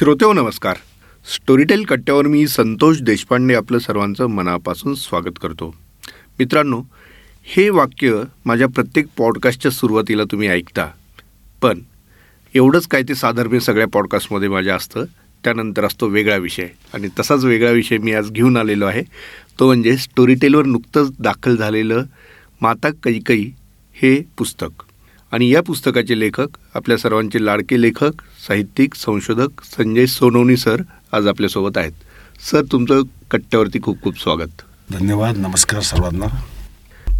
श्रोतेहो नमस्कार. स्टोरीटेल कट्ट्यावर मी संतोष देशपांडे आपलं सर्वांचं मनापासून स्वागत करतो. मित्रांनो हे वाक्य माझ्या प्रत्येक पॉडकास्टच्या सुरुवातीला तुम्ही ऐकता. पण एवढंच काय ते साधर्म्य सगळ्या पॉडकास्टमध्ये माझ्या असतं त्यानंतर असतो वेगळा विषय. आणि तसाच वेगळा विषय मी आज घेऊन आलेलो आहे. तो म्हणजे स्टोरीटेलवर नुकतंच दाखल झालेलं माता कैकई हे पुस्तक. आणि या पुस्तकाचे लेखक आपल्या सर्वांचे लाडके लेखक साहित्यिक संशोधक संजय सोनवणी सर आज आपल्यासोबत आहेत. सर तुमचं कट्ट्यावरती खूप खूप स्वागत. धन्यवाद नमस्कार सर्वांना.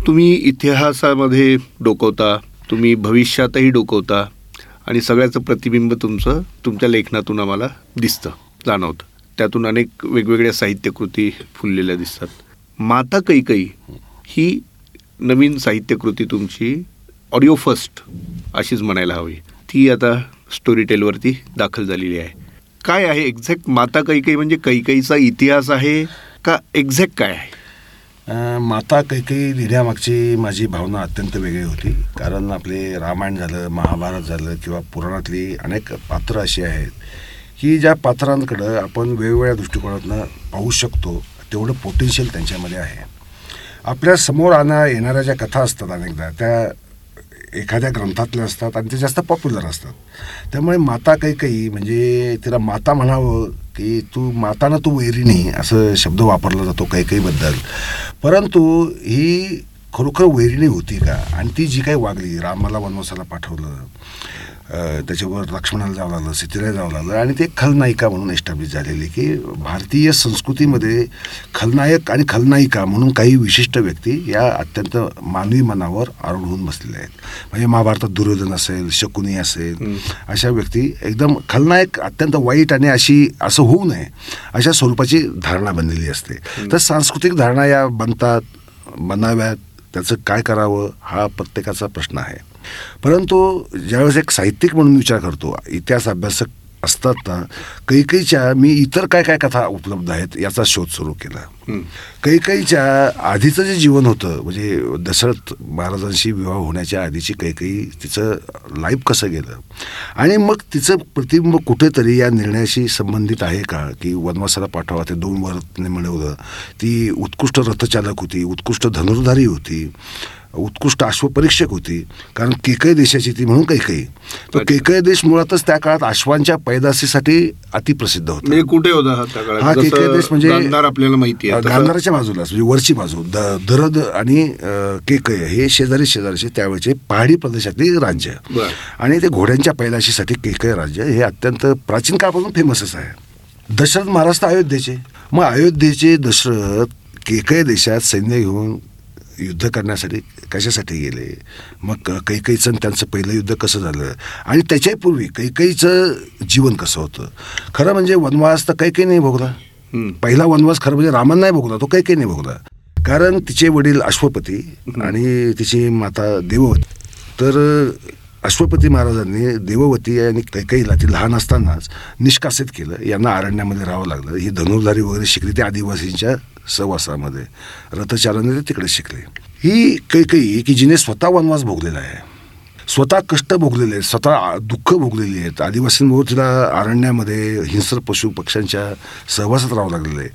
तुम्ही इतिहासामध्ये डोकवता तुम्ही भविष्यातही डोकवता आणि सगळ्याचं प्रतिबिंब तुमचं तुमच्या लेखनातून आम्हाला दिसतं जाणवतं. त्यातून अनेक वेगवेगळ्या साहित्यकृती फुललेल्या दिसतात. माता कैकई ही नवीन साहित्यकृती तुमची ऑडिओ फर्स्ट अशीच म्हणायला हवी. ती आता स्टोरी टेलवरती दाखल झालेली आहे. काय आहे एक्झॅक्ट माता कैकई म्हणजे कैकईचा इतिहास आहे का एक्झॅक्ट काय आहे? माता कैकई लिहिण्यामागची माझी भावना अत्यंत वेगळी होती. कारण आपले रामायण झालं महाभारत झालं किंवा पुराणातली अनेक पात्र अशी आहेत की ज्या पात्रांकडं आपण वेगवेगळ्या दृष्टिकोनातनं पाहू शकतो तेवढं पोटेन्शियल त्यांच्यामध्ये आहे. आपल्यासमोर आणा येणाऱ्या ज्या कथा असतात अनेकदा त्या एखाद्या ग्रंथातल्या असतात आणि ते जास्त पॉप्युलर असतात. त्यामुळे माता कैकई म्हणजे तिला माता म्हणावं की तू मातानं तू वैरिणी असं शब्द वापरला जातो काही काहीबद्दल परंतु ही खरोखर वैरिणी होती का? आणि ती जी काही वागली रामाला वनवासाला पाठवलं त्याच्यावर लक्ष्मणाला जावं लागलं सीतेला जावं लागलं आणि ते खलनायिका म्हणून एस्टॅब्लिश झालेली की भारतीय संस्कृतीमध्ये खलनायक आणि खलनायिका म्हणून काही विशिष्ट व्यक्ती या अत्यंत मानवी मनावर आरूढ बसलेल्या आहेत. म्हणजे महाभारतात दुर्योधन असेल शकुनी असेल अशा व्यक्ती एकदम खलनायक अत्यंत वाईट आणि अशी असं होऊ नये अशा स्वरूपाची धारणा बनलेली असते. तर सांस्कृतिक धारणा या बनतात बनाव्यात त्याचं काय करावं हा प्रत्येकाचा प्रश्न आहे. परंतु ज्यावेळेस एक साहित्यिक म्हणून विचार करतो इतिहास अभ्यासक असतात ना कैकईच्या मी इतर काय काय कथा उपलब्ध आहेत याचा शोध सुरू केला. कैकईच्या आधीचं जे जीवन होतं म्हणजे दशरथ महाराजांशी विवाह होण्याच्या आधीची कैकई तिचं लाईफ कसं गेलं? आणि मग तिचं प्रतिबिंब कुठेतरी या निर्णयाशी संबंधित आहे का? की वनवासाला पाठवा ते दोन वर तिने मिळवलं. ती उत्कृष्ट रथचालक होती उत्कृष्ट धनुर्धारी होती. उत्कृष्ट अश्वपरीक्षक होती. कारण केकय देशाची ती म्हणून कैकई. तो अच्छा. केकय देश मुळातच त्या काळात अश्वांच्या पैदासीसाठी अतिप्रसिद्ध होता. म्हणजे कुठे होता हा? हा केकय देश म्हणजे गांधार आपल्याला माहिती आहे. गांधाराच्या बाजूलाच म्हणजे वरची बाजू दरद आणि केकय हे शेजारी शेजारचे त्यावेळेचे पहाडी प्रदेशातली राज्य. आणि ते घोड्यांच्या पैदाशीसाठी केकय राज्य हे अत्यंत प्राचीन काळापासून फेमसच आहे. दशरथ महाराज तर अयोध्येचे. मग अयोध्येचे दशरथ केकय देशात सैन्य घेऊन युद्ध करण्यासाठी कशासाठी गेले? मग कैकईचं त्यांचं पहिलं युद्ध कसं झालं? आणि त्याच्याही पूर्वी कैकईचं जीवन कसं होतं? खरं म्हणजे वनवास तर कैकई नाही भोगला. पहिला वनवास खरं म्हणजे रामन नाही भोगला तो कैकई नाही भोगला. कारण तिचे वडील अश्वपती आणि तिची माता देववती. तर अश्वपती महाराजांनी देववती आणि कैकईला ती लहान असतानाच निष्कासित केलं. यांना अरण्यामध्ये राहावं लागलं. ही धनुर्धारी वगैरे शिकली ते आदिवासींच्या सहवासामध्ये. रथचालने ते तिकडे शिकले. ही कैकई की जिने स्वतः वनवास भोगलेला आहे. स्वतः कष्ट भोगलेले आहेत. स्वतः दुःख भोगलेली आहेत. आदिवासींबरोबर तिला अरण्यामध्ये हिंस्र पशु पक्ष्यांच्या सहवासात राहावं लागलेलं आहे.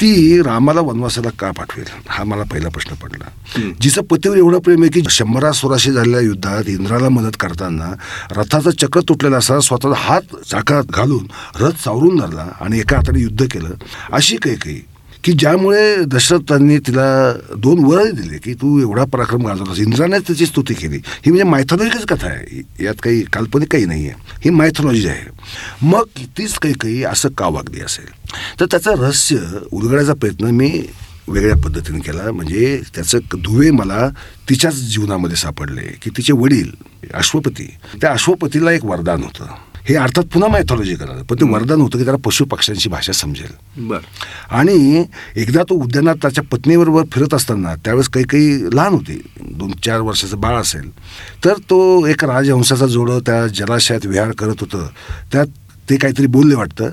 ती रामाला वनवासाला का पाठवेल? हा मला पहिला प्रश्न पडला. जिचं पतीवर एवढं प्रेम आहे की शंभरासुराशी झालेल्या युद्धात इंद्राला मदत करताना रथाचं चक्र तुटलेलं असताना स्वतःचा हात चाकात घालून रथ सावरून धरला आणि एका हाताने युद्ध केलं. अशी काही काही की ज्यामुळे दशरथांनी तिला दोन वरही दिले की तू एवढा पराक्रम गाजवलास इंद्राने त्याची स्तुती केली. ही म्हणजे मायथॉलॉजिकच कथा आहे. यात काही काल्पनिक काही नाही आहे ही मायथॉलॉजी आहे. मग तीच काही काही असं का वागली असेल. तर त्याचं रहस्य उलगडायचा प्रयत्न मी वेगळ्या पद्धतीने केला. म्हणजे त्याचं दुवे मला तिच्याच जीवनामध्ये सापडले की तिचे वडील अश्वपती. त्या अश्वपतीला एक वरदान होतं. हे अर्थात पुन्हा मायथॉलॉजी करायला. पण ते वरदान होतं की त्याला पशु पक्ष्यांची भाषा समजेल. बर. आणि एकदा तो उद्यानात त्याच्या पत्नीबरोबर फिरत असताना त्यावेळेस काही काही लहान होते दोन चार वर्षाचं बाळ असेल तर तो एक राजहंसाचा जोडं त्या जलाशयात विहार करत होतं. त्यात ते काहीतरी बोलले वाटतं.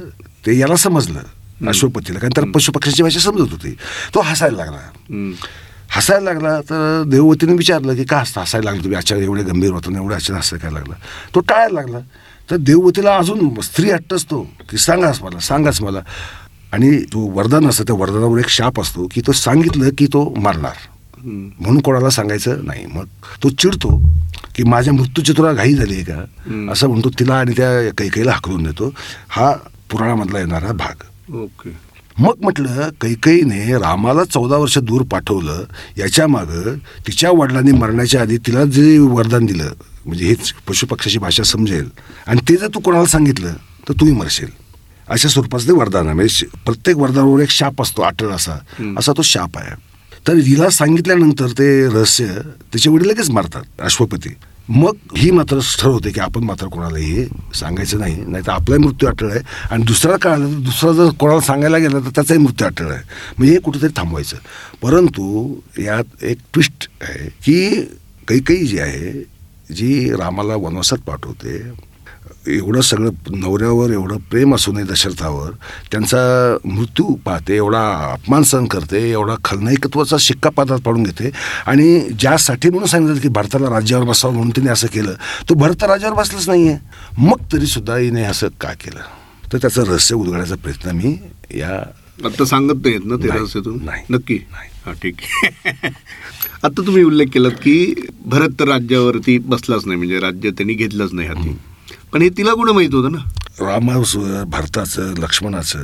ते याला समजलं अश्वपतीला कारण त्याला पशुपक्ष्यांची भाषा समजत होती. तो हसायला लागला. हसायला लागला तर देववतीने विचारलं की का हसता हसायला लागलं तुम्ही? आचार्य एवढे गंभीर होतं एवढे अचानक हसायला काय लागलं? तो टाळायला लागला. तर देववतीला अजून स्त्री हट्ट असतो. की सांगाच मला सांगाच मला. आणि तो वरदान असतं त्या वरदानावर एक शाप असतो की तो सांगितलं की तो मारणार. म्हणून कोणाला सांगायचं नाही. मग तो चिडतो की माझ्या मृत्यूची तुला घाई झाली आहे का. असं म्हणतो तिला आणि त्या कैकेईला हाकलून देतो. हा पुराणामधला येणारा भाग. ओके. मग म्हटलं कैकेईने रामाला चौदा वर्ष दूर पाठवलं. याच्या मागं तिच्या वडिलांनी मरण्याच्या आधी तिला जे वरदान दिलं म्हणजे हेच पशुपक्षाची भाषा समजेल. आणि ते जर तू कोणाला सांगितलं तर तूही मरशील. अशा स्वरूपाचं ते वरदान आहे. म्हणजे प्रत्येक वरदानावर एक शाप असतो अटळ असा. असा तो शाप आहे. तर हिला सांगितल्यानंतर ते रहस्य तिचे वडील लगेच मारतात अश्वपती. मग ही मात्र ठरवते की आपण मात्र कोणाला हे सांगायचं नाही नाही तर आपलाही मृत्यू अटळ आहे. आणि दुसरा कळालं तर दुसरा जर कोणाला सांगायला गेला तर त्याचाही मृत्यू अटळ आहे. म्हणजे हे कुठेतरी थांबवायचं. परंतु यात एक ट्विस्ट आहे की कैकई जी आहे जी रामाला वनवासात पाठवते एवढं सगळं नवऱ्यावर एवढं प्रेम असूनही दशरथावर त्यांचा मृत्यू पाहते एवढा अपमान सहन करते एवढा खलनायकत्वाचा शिक्का पात्रात पाडून घेते. आणि ज्यासाठी म्हणून सांगितलं की भारताला राज्यावर बसावं म्हणून तिने असं केलं तो भरत राज्यावर बसलाच नाही आहे मग तरी सुद्धा हिने असं का केलं? तर त्याचं रहस्य उलगडायचा प्रयत्न मी या आता सांगत नाहीत ना ते रहस्य तुम्ही नाही. नक्की? नाही. हा ठीक. आहे आता तुम्ही उल्लेख केलात की भरत तर राज्यावरती बसलाच नाही म्हणजे राज्य त्यांनी घेतलंच नाही हाती पण हे तिला कुठं माहीत होतं ना रामावर भरताचं लक्ष्मणाचं.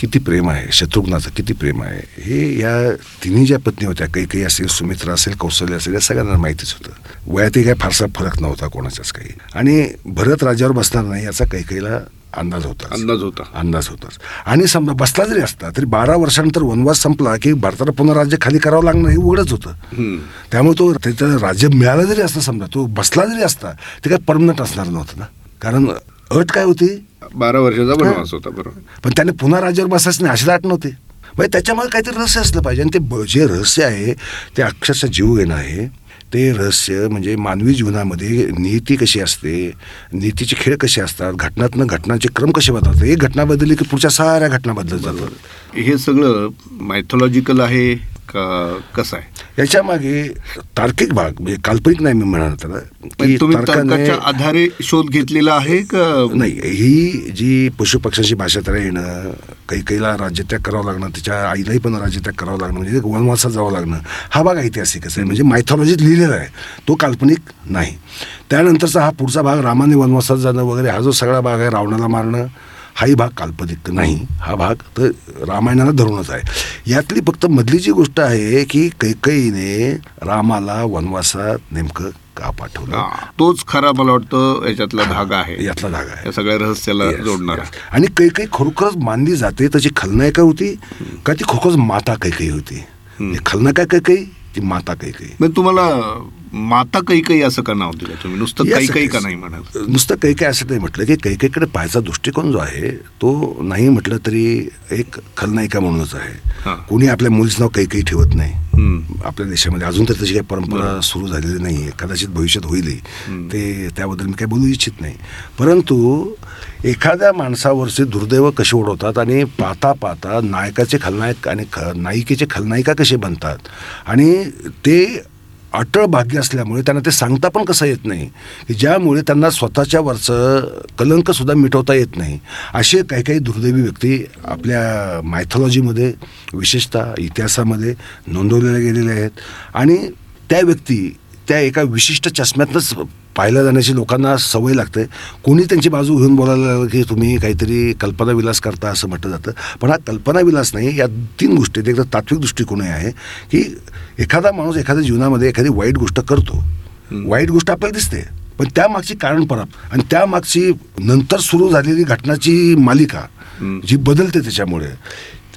किती प्रेम आहे शत्रुघ्नाचं किती प्रेम आहे. हे या तिन्ही ज्या पत्नी होत्या काही काही असेल सुमित्रा असेल कौशल्य असेल या सगळ्यांना माहितीच होतं. वयातही काही फारसा फरक नव्हता कोणाचाच काही. आणि भरत राज्यावर बसणार नाही याचा काही काहीला अंदाज होता. अंदाज होता. अंदाज होताच आणि समजा बसला जरी असता तरी बारा वर्षानंतर वनवास संपला की भारताला पुन्हा राज्य खाली करावं लागणं हे उघडच होतं. त्यामुळे तो त्याचं राज्य मिळालं जरी असतं समजा तो बसला जरी असता ते काय परमनंट असणार नव्हतं ना. कारण अट काय होती? बारा वर्षाचा वनवास होता बरोबर. पण त्याने पुन्हा राज्यावर बसायचं नाही अशी अट नव्हती. म्हणजे त्याच्यामुळे काहीतरी रहस्य असलं पाहिजे. आणि ते जे रहस्य आहे ते अक्षरशः जीव घेणं आहे. ते रहस्य म्हणजे मानवी जीवनामध्ये नीती कशी असते नीतीचे खेळ कसे असतात घटनातनं घटनाचे क्रम कसे बदलतात एक घटना बदलली की पुढच्या साऱ्या घटना बदलत जातात. हे सगळं मायथॉलॉजिकल आहे कसं आहे? याच्या मागे तार्किक भाग म्हणजे काल्पनिक नाही मी म्हणाल त्याला पण तुम्ही तर्काच्या आधारे शोध घेतलेला आहे का? नाही ही जी पशुपक्ष्यांची भाषा तयार येणं काही काहीला राज्यत्याग करावं लागणं तिच्या आईलाही पण राज्यत्याग करावं लागणं म्हणजे वनवासात जावं लागणं हा भाग ऐतिहासिकच आहे म्हणजे मायथॉलॉजीत लिहिलेला आहे तो काल्पनिक नाही. त्यानंतरचा हा पुढचा भाग रामाने वनवासात जाणं वगैरे हा जो सगळा भाग आहे रावणाला मारणं हाही भाग काल्पनिक नाही. हा भाग तर रामायणाला धरूनच आहे. यातली फक्त मधली जी गोष्ट आहे की कैकईने रामाला वनवासात नेमकं का पाठवलं? तोच खरा मला वाटतं याच्यातला धागा आहे. यातला धागा आहे. या सगळ्या रहस्याला जोडणारा. आणि काही खरोखरच मानली जाते त्याची खलनायिका होती? का ती खरोखरच माता काही होती? म्हणजे खलनायिका काही काही ती माता काही मग तुम्हाला माता काही काही असं का नाव दिलं? तुम्ही नुसतं काही काही का. नाही म्हणाल? नुसतं काही काही असं नाही म्हटलं की काही काहीकडे पाहायचा दृष्टिकोन जो आहे तो नाही म्हटलं तरी एक खलनायिका म्हणूनच. आहे. कोणी आपल्या मुलीचं नाव काही काही ठेवत नाही. आपल्या देशामध्ये अजून तर तशी काही परंपरा सुरू झालेली नाही आहे कदाचित भविष्यात होईलही ते त्याबद्दल मी काही बोलू इच्छित नाही. परंतु एखाद्या माणसावरचे दुर्दैव कसे ओढवतात आणि पाहता पाहता नायकाचे खलनायक आणि ख नायिकेचे खलनायिका कसे बनतात? आणि ते अटळ भाग्य असल्यामुळे त्यांना ते सांगता पण कसं येत नाही की ज्यामुळे त्यांना स्वतःच्या वरचं कलंकसुद्धा मिटवता येत नाही. असे काही काही दुर्दैवी व्यक्ती आपल्या मायथॉलॉजीमध्ये विशेषतः इतिहासामध्ये नोंदवलेल्या गेलेल्या आहेत. आणि त्या व्यक्ती त्या एका विशिष्ट चष्म्यातनंच पाहिल्या जाण्याची लोकांना सवय लागते. कोणी त्यांची बाजू घेऊन बोलायला लागलं की तुम्ही काहीतरी कल्पनाविलास करता असं म्हटलं जातं. पण हा कल्पनाविलास नाही या तीन गोष्टीत एकदा तात्विक दृष्टिकोन आहे की एखादा माणूस एखाद्या जीवनामध्ये एखादी वाईट गोष्ट करतो. वाईट गोष्ट आपल्याला दिसते पण त्यामागची कारण परत आणि त्यामागची नंतर सुरू झालेली घटनाची मालिका जी बदलते त्याच्यामुळे.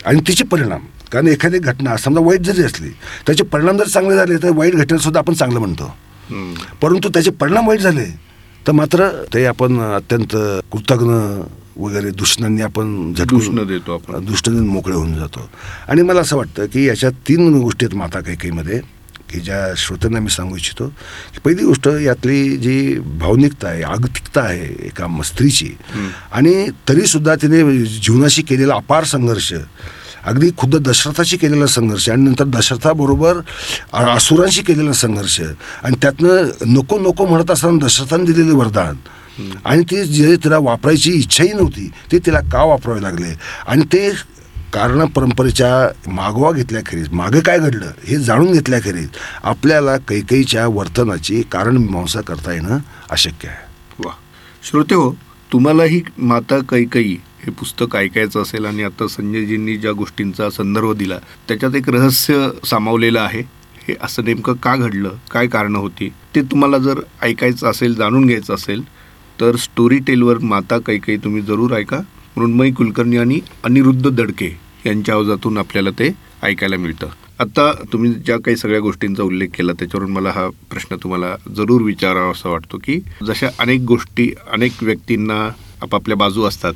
आणि तिचे परिणाम कारण एखादी घटना समजा वाईट जरी असली त्याचे परिणाम जर चांगले झाले तर वाईट घटनेला आपण चांगलं म्हणतो. परंतु त्याचे परिणाम वाईट झाले. तर मात्र ते आपण अत्यंत कृतज्ञ वगैरे दूषणांनी आपण दूषणं देतो आपण. दूषणांनी मोकळे होऊन जातो. आणि मला असं वाटतं की याच्यात तीन गोष्टी आहेत माता काही काहीमध्ये की ज्या श्रोत्यांना मी सांगू इच्छितो. की पहिली गोष्ट यातली जी भावनिकता आहे आगतिकता आहे एका स्त्रीची आणि तरीसुद्धा तिने जीवनाशी केलेला अपार संघर्ष अगदी खुद्द दशरथाशी केलेला संघर्ष आणि नंतर दशरथाबरोबर असुरांशी केलेला संघर्ष. आणि त्यातनं नको नको म्हणत असताना दशरथाने दिलेले वरदान. आणि ते जे तिला वापरायची इच्छाही नव्हती ते तिला का वापरावे लागले? आणि ते कारण परंपरेच्या मागोवा घेतल्याखेरीज मागं काय घडलं हे जाणून घेतल्याखेरीज आपल्याला कैकईच्या वर्तनाची कारण मीमांसा करता येणं अशक्य आहे. वा श्रोते हो तुम्हालाही माता कैकई हे पुस्तक ऐकायचं असेल आणि आता संजयजींनी ज्या गोष्टींचा संदर्भ दिला त्याच्यात एक रहस्य सामावलेलं आहे. हे असं नेमकं का घडलं? काय कारणं होती? ते तुम्हाला जर ऐकायचं असेल जाणून घ्यायचं असेल तर स्टोरी टेलवर माता कैकई तुम्ही जरूर ऐका. मृण्मयी कुलकर्णी आणि अनिरुद्ध दडके यांच्या आवाजातून आपल्याला ते ऐकायला मिळतं. आता तुम्ही ज्या काही सगळ्या गोष्टींचा उल्लेख केला त्याच्यावरून मला हा प्रश्न तुम्हाला जरूर विचारावा असा वाटतो की जशा अनेक गोष्टी अनेक व्यक्तींना आपापल्या बाजू असतात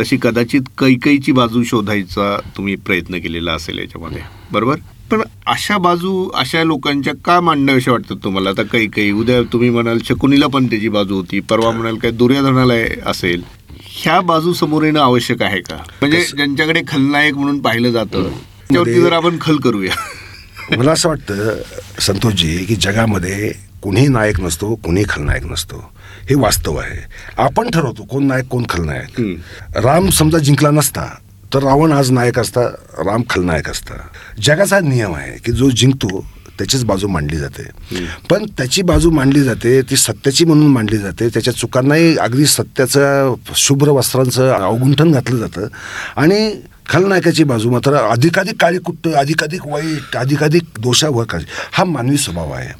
तशी कदाचित कैकईची बाजू शोधायचा तुम्ही प्रयत्न केलेला असेल याच्यामध्ये. बरोबर? पण अशा बाजू अशा लोकांच्या का मांडाव्याशा वाटतात तुम्हाला? आता कैकई उद्या तुम्ही म्हणाल शकुनीला पण त्याची बाजू होती परवा म्हणाल काय दुर्योधनाला असेल. ह्या बाजू समोर येणं आवश्यक आहे का? म्हणजे ज्यांच्याकडे खलनायक म्हणून पाहिलं जातं त्यावरती जर आपण खल करूया. मला असं वाटतं संतोषजी की जगामध्ये कुणी नायक नसतो कुणी खलनायक नसतो. हे वास्तव आहे. आपण ठरवतो कोण नायक कोण खलनायक. राम समजा जिंकला नसता तर रावण आज नायक असता राम खलनायक असता. जगाचा नियम आहे की जो जिंकतो त्याचीच बाजू मांडली जाते. पण त्याची बाजू मांडली जाते ती सत्याची म्हणून मांडली जाते. त्याच्या चुकांनाही अगदी सत्याचं शुभ्र वस्त्रांचं अवगुंठन घातलं जातं. आणि खलनायकाची बाजू मात्र अधिकाधिक काळीकुट्ट अधिकाधिक वाईट अधिकाधिक दोषावह हा मानवी स्वभाव आहे.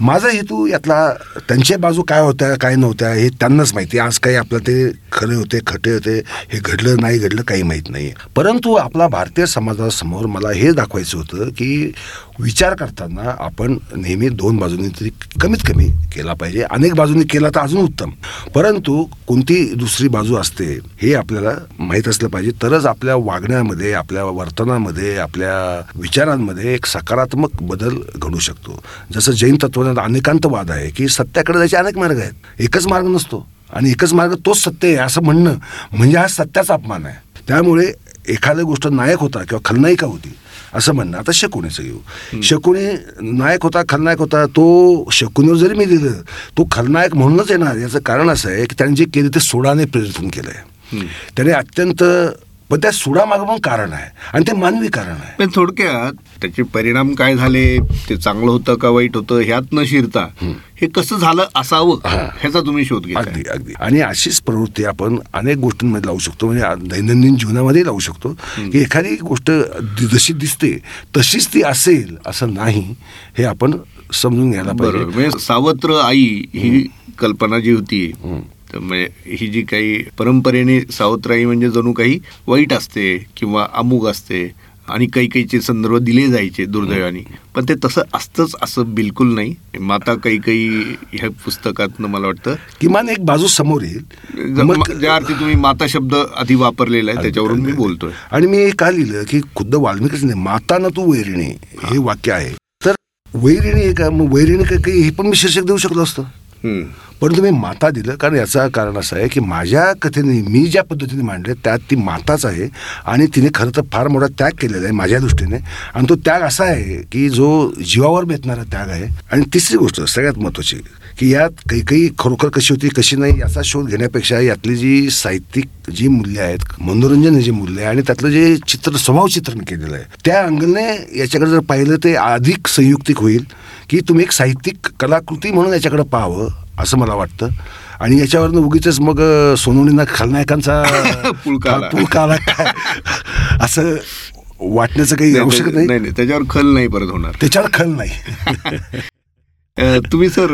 माझा हेतू यातला त्यांच्या बाजू काय होत्या काय नव्हत्या हे त्यांनाच माहिती आज काही आपलं ते खरे होते खटे होते हे घडलं नाही घडलं काही माहीत नाही. परंतु आपला भारतीय समाजासमोर मला हे दाखवायचं होतं की विचार करताना आपण नेहमी दोन बाजूंनी तरी कमीत कमी केला पाहिजे. अनेक बाजूंनी केला तर अजून उत्तम. परंतु कोणती दुसरी बाजू असते हे आपल्याला माहीत असलं पाहिजे. तरच आपल्या वागण्यामध्ये आपल्या वर्तनामध्ये आपल्या विचारांमध्ये एक सकारात्मक बदल घडू शकतो. जसं जैन तत्वज्ञानात अनेकांतवाद आहे की सत्याकडे जायचे अनेक मार्ग आहेत. एकच मार्ग नसतो आणि एकच मार्ग तोच सत्य आहे असं म्हणणं म्हणजे हा सत्याचा अपमान आहे. त्यामुळे एखादी गोष्ट नायक होता किंवा खलनायिका होती असं म्हणणं. आता शकुनीचं घेऊ. शकुनी नायक होता खलनायक होता तो शकुनीवर जरी मी दिलं तो खलनायक म्हणूनच येणार. याचं कारण असं आहे की त्याने जे केले ते सोडाने प्रेरित केलं आहे त्याने अत्यंत पण त्या सुडामागं पण कारण आहे. आणि ते मानवी कारण आहे. पण थोडक्यात त्याचे परिणाम काय झाले? ते चांगलं होतं का वाईट होतं? ह्यात न शिरता हे. कसं झालं असावं ह्याचा तुम्ही शोध घ्या अगदी अगदी. आणि अशीच प्रवृत्ती आपण अनेक गोष्टींमध्ये लावू शकतो. म्हणजे दैनंदिन जीवनामध्ये लावू शकतो की एखादी गोष्ट जशी दिसते तशीच ती असेल असं नाही हे आपण समजून घ्यायला पाहिजे. म्हणजे सावत्र आई ही कल्पना जी होती म्हणजे ही जी काही परंपरेने सावत्र आई म्हणजे जणू काही वाईट असते किंवा अमुक असते आणि काही काहीचे संदर्भ दिले जायचे दुर्दैवाने. पण ते तसं असतंच असं बिलकुल नाही. माता काही काही ह्या पुस्तकातनं मला वाटतं किमान एक बाजू समोर येईल. ज्या अर्थी तुम्ही माता शब्द आधी वापरलेला आहे त्याच्यावरून मी बोलतोय. आणि मी हे का लिहिलं की खुद्द वाल्मिकीच नाही माता न तू वैरिणी हे वाक्य आहे. तर वैरिणी का मग वैरिणी काही हे पण मी शीर्षक देऊ शकलो असतं. परंतु मी माता दिलं कारण याचं कारण असं आहे की माझ्या कथेने मी ज्या पद्धतीने मांडले त्यात ती माताच आहे आणि तिने खरं तर फार मोठा त्याग केलेला आहे माझ्या दृष्टीने. आणि तो त्याग असा आहे की जो जीवावर बेतणारा त्याग आहे. आणि तिसरी गोष्ट सगळ्यात महत्त्वाची की यात काही काही खरोखर कशी होती कशी नाही याचा शोध घेण्यापेक्षा यातली जी साहित्यिक जी मूल्य आहेत मनोरंजन जी जे मूल्य आहे आणि त्यातलं जे चित्र स्वभाव चित्रण केलेलं आहे त्या अँगलने याच्याकडे जर पाहिलं ते अधिक संयुक्तिक होईल. की तुम्ही एक साहित्यिक कलाकृती म्हणून याच्याकडे पाहावं असं मला वाटतं. आणि याच्यावरनं उगीच मग अ, सोनवणींना खलनायकांचा पुळका आला. पुळका आला काय? असं वाटण्याचं काही आवश्यक नाही नाही. नाही त्याच्यावर खल नाही परत होणार. त्याच्यावर खल नाही. तुम्ही सर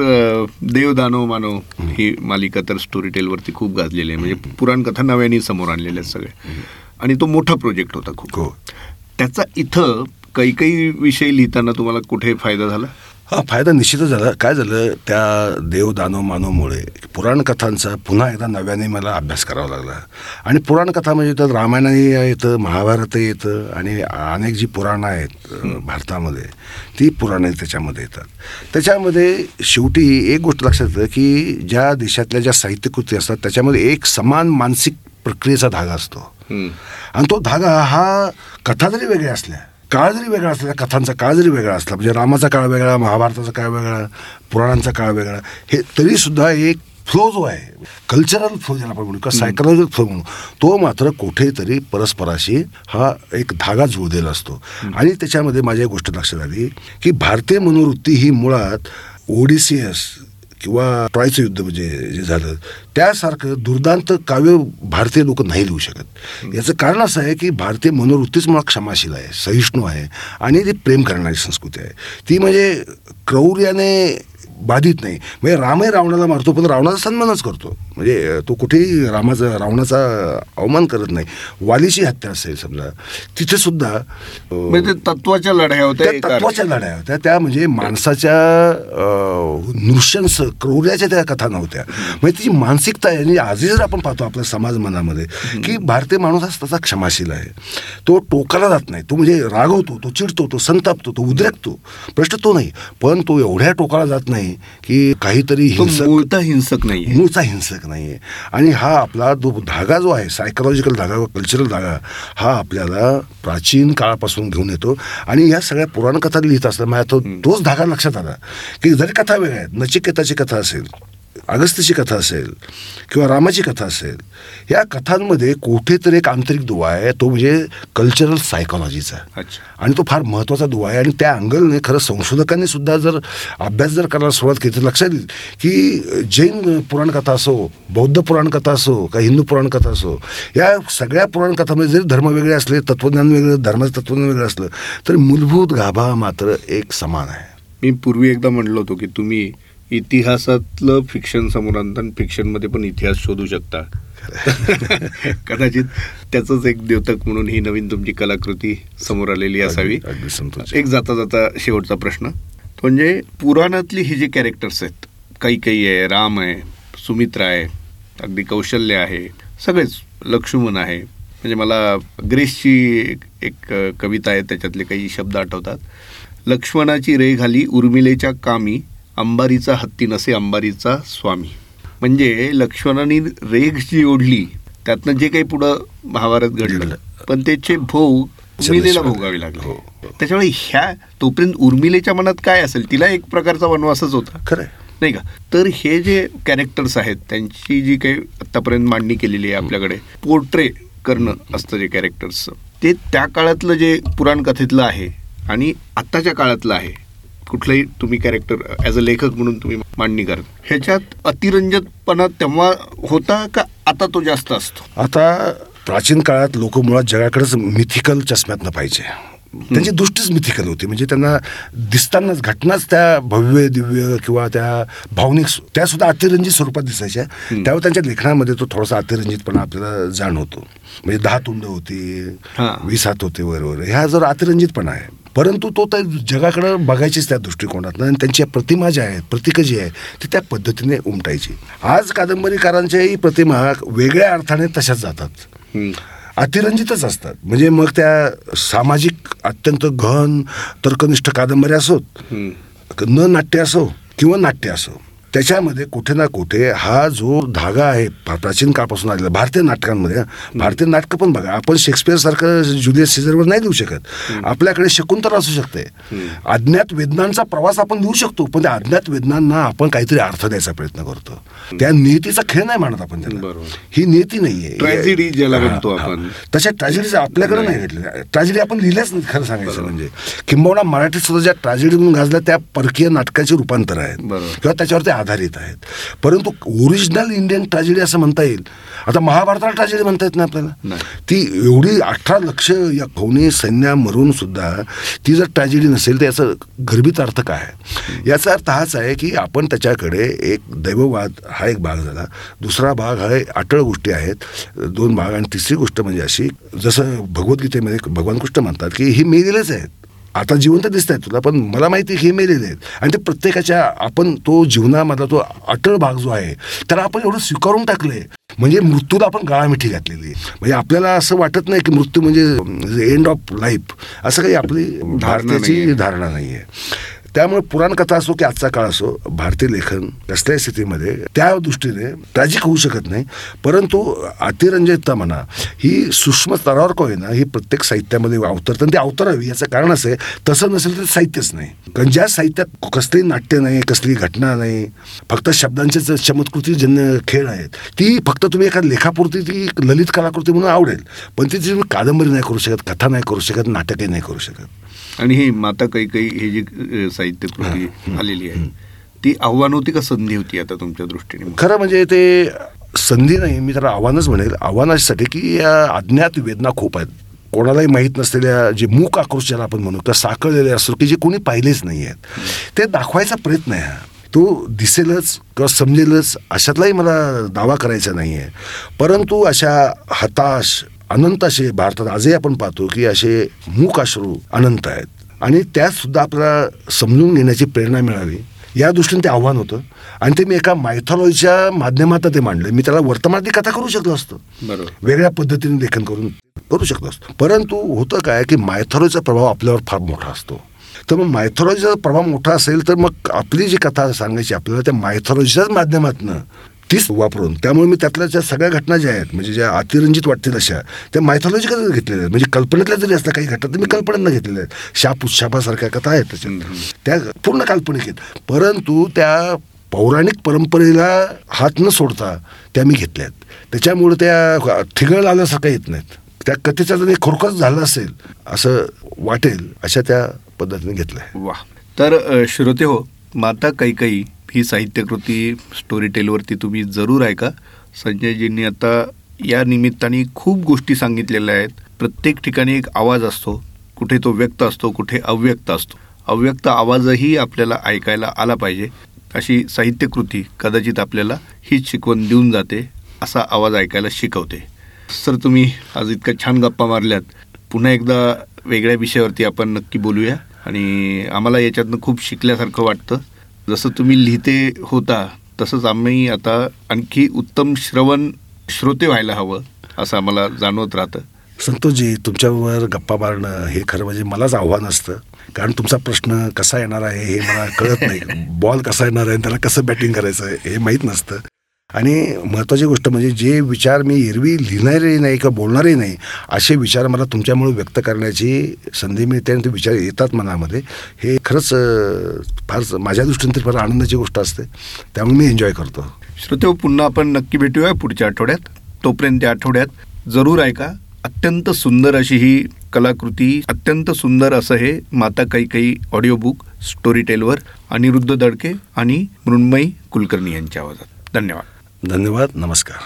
देव दानव मानव ही मालिका तर स्टोरी टेलवरती खूप गाजलेली आहे. म्हणजे पुराण कथा नव्याने समोर आणलेल्या आहेत सगळ्या आणि तो मोठा प्रोजेक्ट होता खूप. हो. त्याचा इथं काही काही विषय लिहिताना तुम्हाला कुठे फायदा झाला? हा फायदा निश्चितच झाला. काय झालं? त्या देव दानव मानवमुळे पुराणकथांचा पुन्हा एकदा नव्याने मला अभ्यास करावा लागला. आणि पुराणकथा म्हणजे त्यात रामायणही येतं महाभारतही येतं आणि अनेक जी पुराणं आहेत भारतामध्ये ती पुराणे त्याच्यामध्ये येतात. त्याच्यामध्ये शेवटी एक गोष्ट लक्षात येतं की ज्या देशातल्या ज्या साहित्यकृती असतात त्याच्यामध्ये एक समान मानसिक प्रक्रियेचा धागा असतो. आणि तो धागा हा कथा जरी वेगळ्या असल्या काळ जरी वेगळा असला त्या कथांचा काळ जरी वेगळा असला म्हणजे रामाचा काळ वेगळा महाभारताचा काळ वेगळा पुराणांचा काळ वेगळा हे तरी सुद्धा एक फ्लो जो आहे कल्चरल फ्लो ज्याला आपण म्हणू किंवा सायकोलॉजिकल फ्लो म्हणू तो मात्र कुठेतरी परस्पराशी हा एक धागा जुळलेला असतो. आणि त्याच्यामध्ये माझ्या एक गोष्ट लक्षात आली की भारतीय मनोवृत्ती ही मुळात ओडिसियस किंवा ट्रॉयचं युद्ध म्हणजे जे झालं त्यासारखं दुर्दांत काव्य भारतीय लोक नाही लिहू शकत. याचं कारण असं आहे की भारतीय मनोवृत्तीच मुळात क्षमाशील आहे सहिष्णू आहे आणि ती प्रेम करणारी संस्कृती आहे. ती म्हणजे क्रौर्याने बाधित नाही. म्हणजे रामही रावणाला मारतो पण रावणाचा सन्मानच करतो. म्हणजे तो कुठेही रामाचा रावणाचा अवमान करत नाही. वालीची हत्या असेल समजा तिथे सुद्धा म्हणजे तत्वाच्या लढाया होत्या. तत्वाच्या लढाया होत्या. त्या म्हणजे माणसाच्या नृशंस क्रौर्याच्या त्या कथा नव्हत्या. म्हणजे तिची मानसिकता आहे. आणि आजही जर आपण पाहतो आपल्या समाज मनामध्ये की भारतीय माणूस हा तसा क्षमाशील आहे. तो टोकाला जात नाही. तो म्हणजे रागवतो तो चिडतो तो संतापतो तो उद्रेकतो. प्रश्न तो नाही. पण तो एवढ्या टोकाला जात नाही की काहीतरी हिंसक हिंसक नाहीये. मूळचा हिंसक नाही आहे आणि हा आपला जो धागा जो आहे सायकोलॉजिकल धागा कल्चरल धागा हा आपल्याला प्राचीन काळापासून घेऊन येतो. आणि या सगळ्या पुराणकथा लिहित असताना माझ्या तो तोच धागा लक्षात आला की जरी कथा वेगळ्या आहेत नचिकेताची कथा असेल अगस्त्यची कथा असेल किंवा रामाची कथा असेल या कथांमध्ये कुठेतरी एक आंतरिक दुवा आहे. तो म्हणजे कल्चरल सायकोलॉजीचा अच्छा. आणि तो फार महत्त्वाचा दुवा आहे. आणि त्या अँगलने खरं संशोधकांनी सुद्धा जर अभ्यास जर करायला सुरुवात केली तर लक्षात येईल की जैन पुराणकथा असो बौद्ध पुराणकथा असो का हिंदू पुराणकथा असो या सगळ्या पुराणकथामध्ये जरी धर्म वेगळे असले तत्वज्ञान वेगळं धर्माचं तत्वज्ञान वेगळं असलं तरी मूलभूत गाभा मात्र एक समान आहे. मी पूर्वी एकदा म्हणलो होतो की तुम्ही इतिहासातलं फिक्शन समोर आणता आणि फिक्शनमध्ये पण इतिहास शोधू शकता. कदाचित त्याचंच एक द्योतक म्हणून ही नवीन तुमची कलाकृती समोर आलेली असावी. एक जाता जाता शेवटचा प्रश्न. म्हणजे पुराणातली ही जे कॅरेक्टर्स आहेत काही काही आहे राम आहे सुमित्रा आहे अगदी कौशल्य आहे सगळेच लक्ष्मण आहे. म्हणजे मला ग्रेसची एक- कविता आहे त्याच्यातले काही शब्द आठवतात. लक्ष्मणाची रेघ आली उर्मिलेच्या कामी अंबारीचा हत्ती नसे अंबारीचा स्वामी म्हणजे लक्ष्मणाने रेघ जी ओढली त्यातनं जे काही पुढं महाभारत घडलं. पण त्याचे भोग उर्मिलेला. भोगावे लागले हो. त्याच्यामुळे ह्या तोपर्यंत उर्मिलेच्या मनात काय असेल तिला एक प्रकारचा वनवासच होता खरं नाही का तर हे जे कॅरेक्टर्स आहेत त्यांची जी काही आतापर्यंत मांडणी केलेली आहे आपल्याकडे पोर्ट्रे करणं असतं जे कॅरेक्टर्सचं ते त्या काळातलं जे पुराण कथेतलं आहे आणि आत्ताच्या काळातलं आहे कुठलंही तुम्ही कॅरेक्टर ॲज अ लेखक म्हणून तुम्ही मांडणी करता. ह्याच्यात अतिरंजतपणा तेव्हा होता का आता तो जास्त असतो? आता प्राचीन काळात लोक मुळात जगाकडेच मिथिकल चष्म्यातनं पाहिजे त्यांची दृष्टीच मिथिकल होती. म्हणजे त्यांना दिसतानाच घटनाच त्या भव्य दिव्य किंवा त्या भावनिक त्या सुद्धा अतिरंजित स्वरूपात दिसायच्या. त्यावर त्यांच्या लेखनामध्ये तो थोडासा अतिरंजितपणा आपल्याला जाणवतो. म्हणजे दहा तुंड होती. वीस हात होते वगैरे वगैरे ह्या जर अतिरंजितपणा आहे परंतु तो तर जगाकडे बघायचीच त्या दृष्टिकोनातनं आणि त्यांच्या प्रतिमा ज्या आहेत प्रतीकं जी आहे ती त्या पद्धतीने उमटायची. आज कादंबरीकारांच्याही प्रतिमा वेगळ्या अर्थाने तशाच जातात. अतिरंजितच असतात. म्हणजे मग त्या सामाजिक अत्यंत गहन तर्कनिष्ठ कादंबऱ्या असोत. न नाट्य असो किंवा नाट्य असो. त्याच्यामध्ये कुठे ना कुठे हा जो धागा आहे प्रा- प्राचीन काळापासून आलेला भारतीय नाटकांमध्ये भारतीय नाटकं पण बघा आपण शेक्सपियर सारखं जुलियस सीझरवर नाही लिहू शकत. आपल्याकडे शकुंतला असू शकते. अज्ञात वेदनांचा प्रवास आपण लिहू शकतो पण त्या अज्ञात वेदनांना आपण काहीतरी अर्थ द्यायचा प्रयत्न करतो. त्या नियतीचा खेळ नाही म्हणत आपण त्याला. ही नियती नाहीये. Tragedy ज्याला म्हणतो. आपण. तशा ट्रॅजेडीज आपल्याकडे नाही. घडल्या ट्रॅजेडी आपण लिहिल्याच नाही खरं सांगायचं म्हणजे. किंबहुना मराठीत सुद्धा ज्या ट्रॅजेडी म्हणून गाजल्या त्या परकीय नाटकाची रूपांतर आहेत. किंवा त्याच्यावर ते आधारित आहेत. परंतु ओरिजिनल इंडियन ट्रॅजेडी असं म्हणता येईल. आता महाभारताला ट्रॅजेडी म्हणता येत नाही आपल्याला. ती एवढी अठरा लक्ष या खवणी सैन्या मरून सुद्धा ती जर ट्रॅजेडी नसेल तर याचा गर्भित अर्थ काय आहे? याचा अर्थ हाच आहे की आपण त्याच्याकडे एक दैववाद हा एक भाग झाला. दुसरा भाग हा अटळ गोष्टी आहेत. दोन भाग आणि तिसरी गोष्ट म्हणजे अशी जसं भगवद्गीतेमध्ये भगवान कृष्ण म्हणतात की हे मेलेलेच आहेत. आता जिवंत दिसत आहेत तुला पण मला माहिती हे मेलेले आहेत. आणि ते प्रत्येकाच्या आपण तो जीवनामधला तो अटळ भाग जो आहे त्याला आपण एवढं स्वीकारून टाकलंय. म्हणजे मृत्यूला आपण गाळामिठी घातलेली म्हणजे आपल्याला असं वाटत नाही की मृत्यू म्हणजे एंड ऑफ लाईफ असं काही आपली भारताची. धारणा नाही आहे त्यामुळे पुराण कथा असो की आजचा काळ असो भारतीय लेखन कसल्याही स्थितीमध्ये त्या दृष्टीने ट्रॅजिक होऊ शकत नाही. परंतु अतिरंजितता म्हणा ही सूक्ष्म स्तरावर का होईना ही प्रत्येक साहित्यामध्ये अवतरतं आणि ती अवतरावी याचं कारण असं आहे तसं नसेल तर साहित्यच नाही. कारण ज्या साहित्यात कसली नाट्य नाही कसली घटना नाही फक्त शब्दांचे चमत्कृती जन्य खेळ आहेत ती फक्त तुम्ही एका लेखापुरती ती ललित कलाकृती म्हणून आवडेल. पण ती तुम्ही कादंबरी नाही करू शकत कथा नाही करू शकत नाटकही नाही करू शकत. आणि ही माता काही काही जी जे साहित्य कृती आलेली आहे. ती आव्हान होती का संधी होती आता तुमच्या दृष्टीने? खरं म्हणजे ते संधी नाही मी त्याला आव्हानच म्हणेल. आव्हानासाठी की या अज्ञात वेदना खूप आहेत. कोणालाही माहीत नसलेल्या जे मूक आक्रोश ज्याला आपण म्हणू त्या साकळलेले असतो की जे कोणी पाहिलेच नाही आहेत. ते दाखवायचा प्रयत्न आहे तो दिसेलच किंवा समजेलच अशातलाही मला दावा करायचा नाही आहे परंतु अशा हताश अनंत असे भारतात आजही आपण पाहतो की असे मूक अश्रू अनंत आहेत. आणि त्यात सुद्धा आपल्याला समजून घेण्याची प्रेरणा मिळावी. या दृष्टीने ते आव्हान होतं. आणि ते मी एका मायथॉलॉजीच्या माध्यमात ते मांडलं. मी त्याला वर्तमानातली कथा करू शकलो असतो. वेगळ्या पद्धतीने लेखन करून करू शकलो असतो. परंतु होतं काय की मायथॉलॉजीचा प्रभाव आपल्यावर फार मोठा असतो. तर मग मायथॉलॉजीचा प्रभाव मोठा असेल तर मग आपली जी कथा सांगायची आपल्याला त्या मायथॉलॉजीच्याच माध्यमातनं तीच वापरून. त्यामुळे मी त्यातल्या ज्या सगळ्या घटना ज्या आहेत म्हणजे ज्या अतिरंजित वाटतील अशा त्या मायथॉलॉजिकल घेतलेल्या आहेत. म्हणजे कल्पनेतल्या जरी असल्या काही घटना तर मी कल्पनेनं घेतलेल्या आहेत. शाप उत्शापासारख्या कथा आहेत त्याच्यात त्या पूर्ण काल्पनिक आहेत. परंतु त्या पौराणिक परंपरेला हात न सोडता त्या मी घेतल्या आहेत. त्याच्यामुळे त्या ठिगळ आल्यासारख्या येत नाहीत. त्या कथेचा जर खरोखरच झालं असेल असं वाटेल अशा त्या पद्धतीने घेतल्या आहे वा तर श्रोते हो माता कैकई ही साहित्यकृती स्टोरी टेलवरती तुम्ही जरूर ऐका. संजयजींनी आता या निमित्ताने खूप गोष्टी सांगितलेल्या आहेत. प्रत्येक ठिकाणी एक आवाज असतो. कुठे तो व्यक्त असतो कुठे अव्यक्त असतो. अव्यक्त आवाजही आपल्याला ऐकायला आला पाहिजे. अशी साहित्यकृती कदाचित आपल्याला हीच शिकवण देऊन जाते असा आवाज ऐकायला शिकवते. सर तुम्ही आज इतक्या छान गप्पा मारल्यात. पुन्हा एकदा वेगळ्या विषयावरती आपण नक्की बोलूया. आणि आम्हाला याच्यातनं खूप शिकल्यासारखं वाटतं. जसं तुम्ही लिहिते होता तसंच आम्ही आता आणखी उत्तम श्रवण श्रोते व्हायला हवं असं आम्हाला जाणवत राहतं. संतोषजी तुमच्याबरोबर गप्पा मारणं हे खरं म्हणजे मलाच आव्हान असतं. कारण तुमचा प्रश्न कसा येणार आहे हे मला कळत नाही. बॉल कसा येणार आहे त्याला कसं बॅटिंग करायचं आहे हे माहीत नसतं. आणि महत्त्वाची गोष्ट म्हणजे जे विचार मी एरवी लिहिणारे नाही किंवा बोलणारे नाही असे विचार मला तुमच्यामुळे व्यक्त करण्याची संधी मिळते आणि ते विचार येतात मनामध्ये. हे खरंच फार माझ्या दृष्टीने तर फार आनंदाची गोष्ट असते. त्यामुळे मी एन्जॉय करतो. श्रोते हो, पुन्हा आपण नक्की भेटूया पुढच्या आठवड्यात. तोपर्यंत त्या आठवड्यात जरूर ऐका. अत्यंत सुंदर अशी ही कलाकृती अत्यंत सुंदर असं हे माता काही ऑडिओ बुक स्टोरी टेलवर अनिरुद्ध दडके आणि मृण्मयी कुलकर्णी यांच्या आवाजात. धन्यवाद. धन्यवाद नमस्कार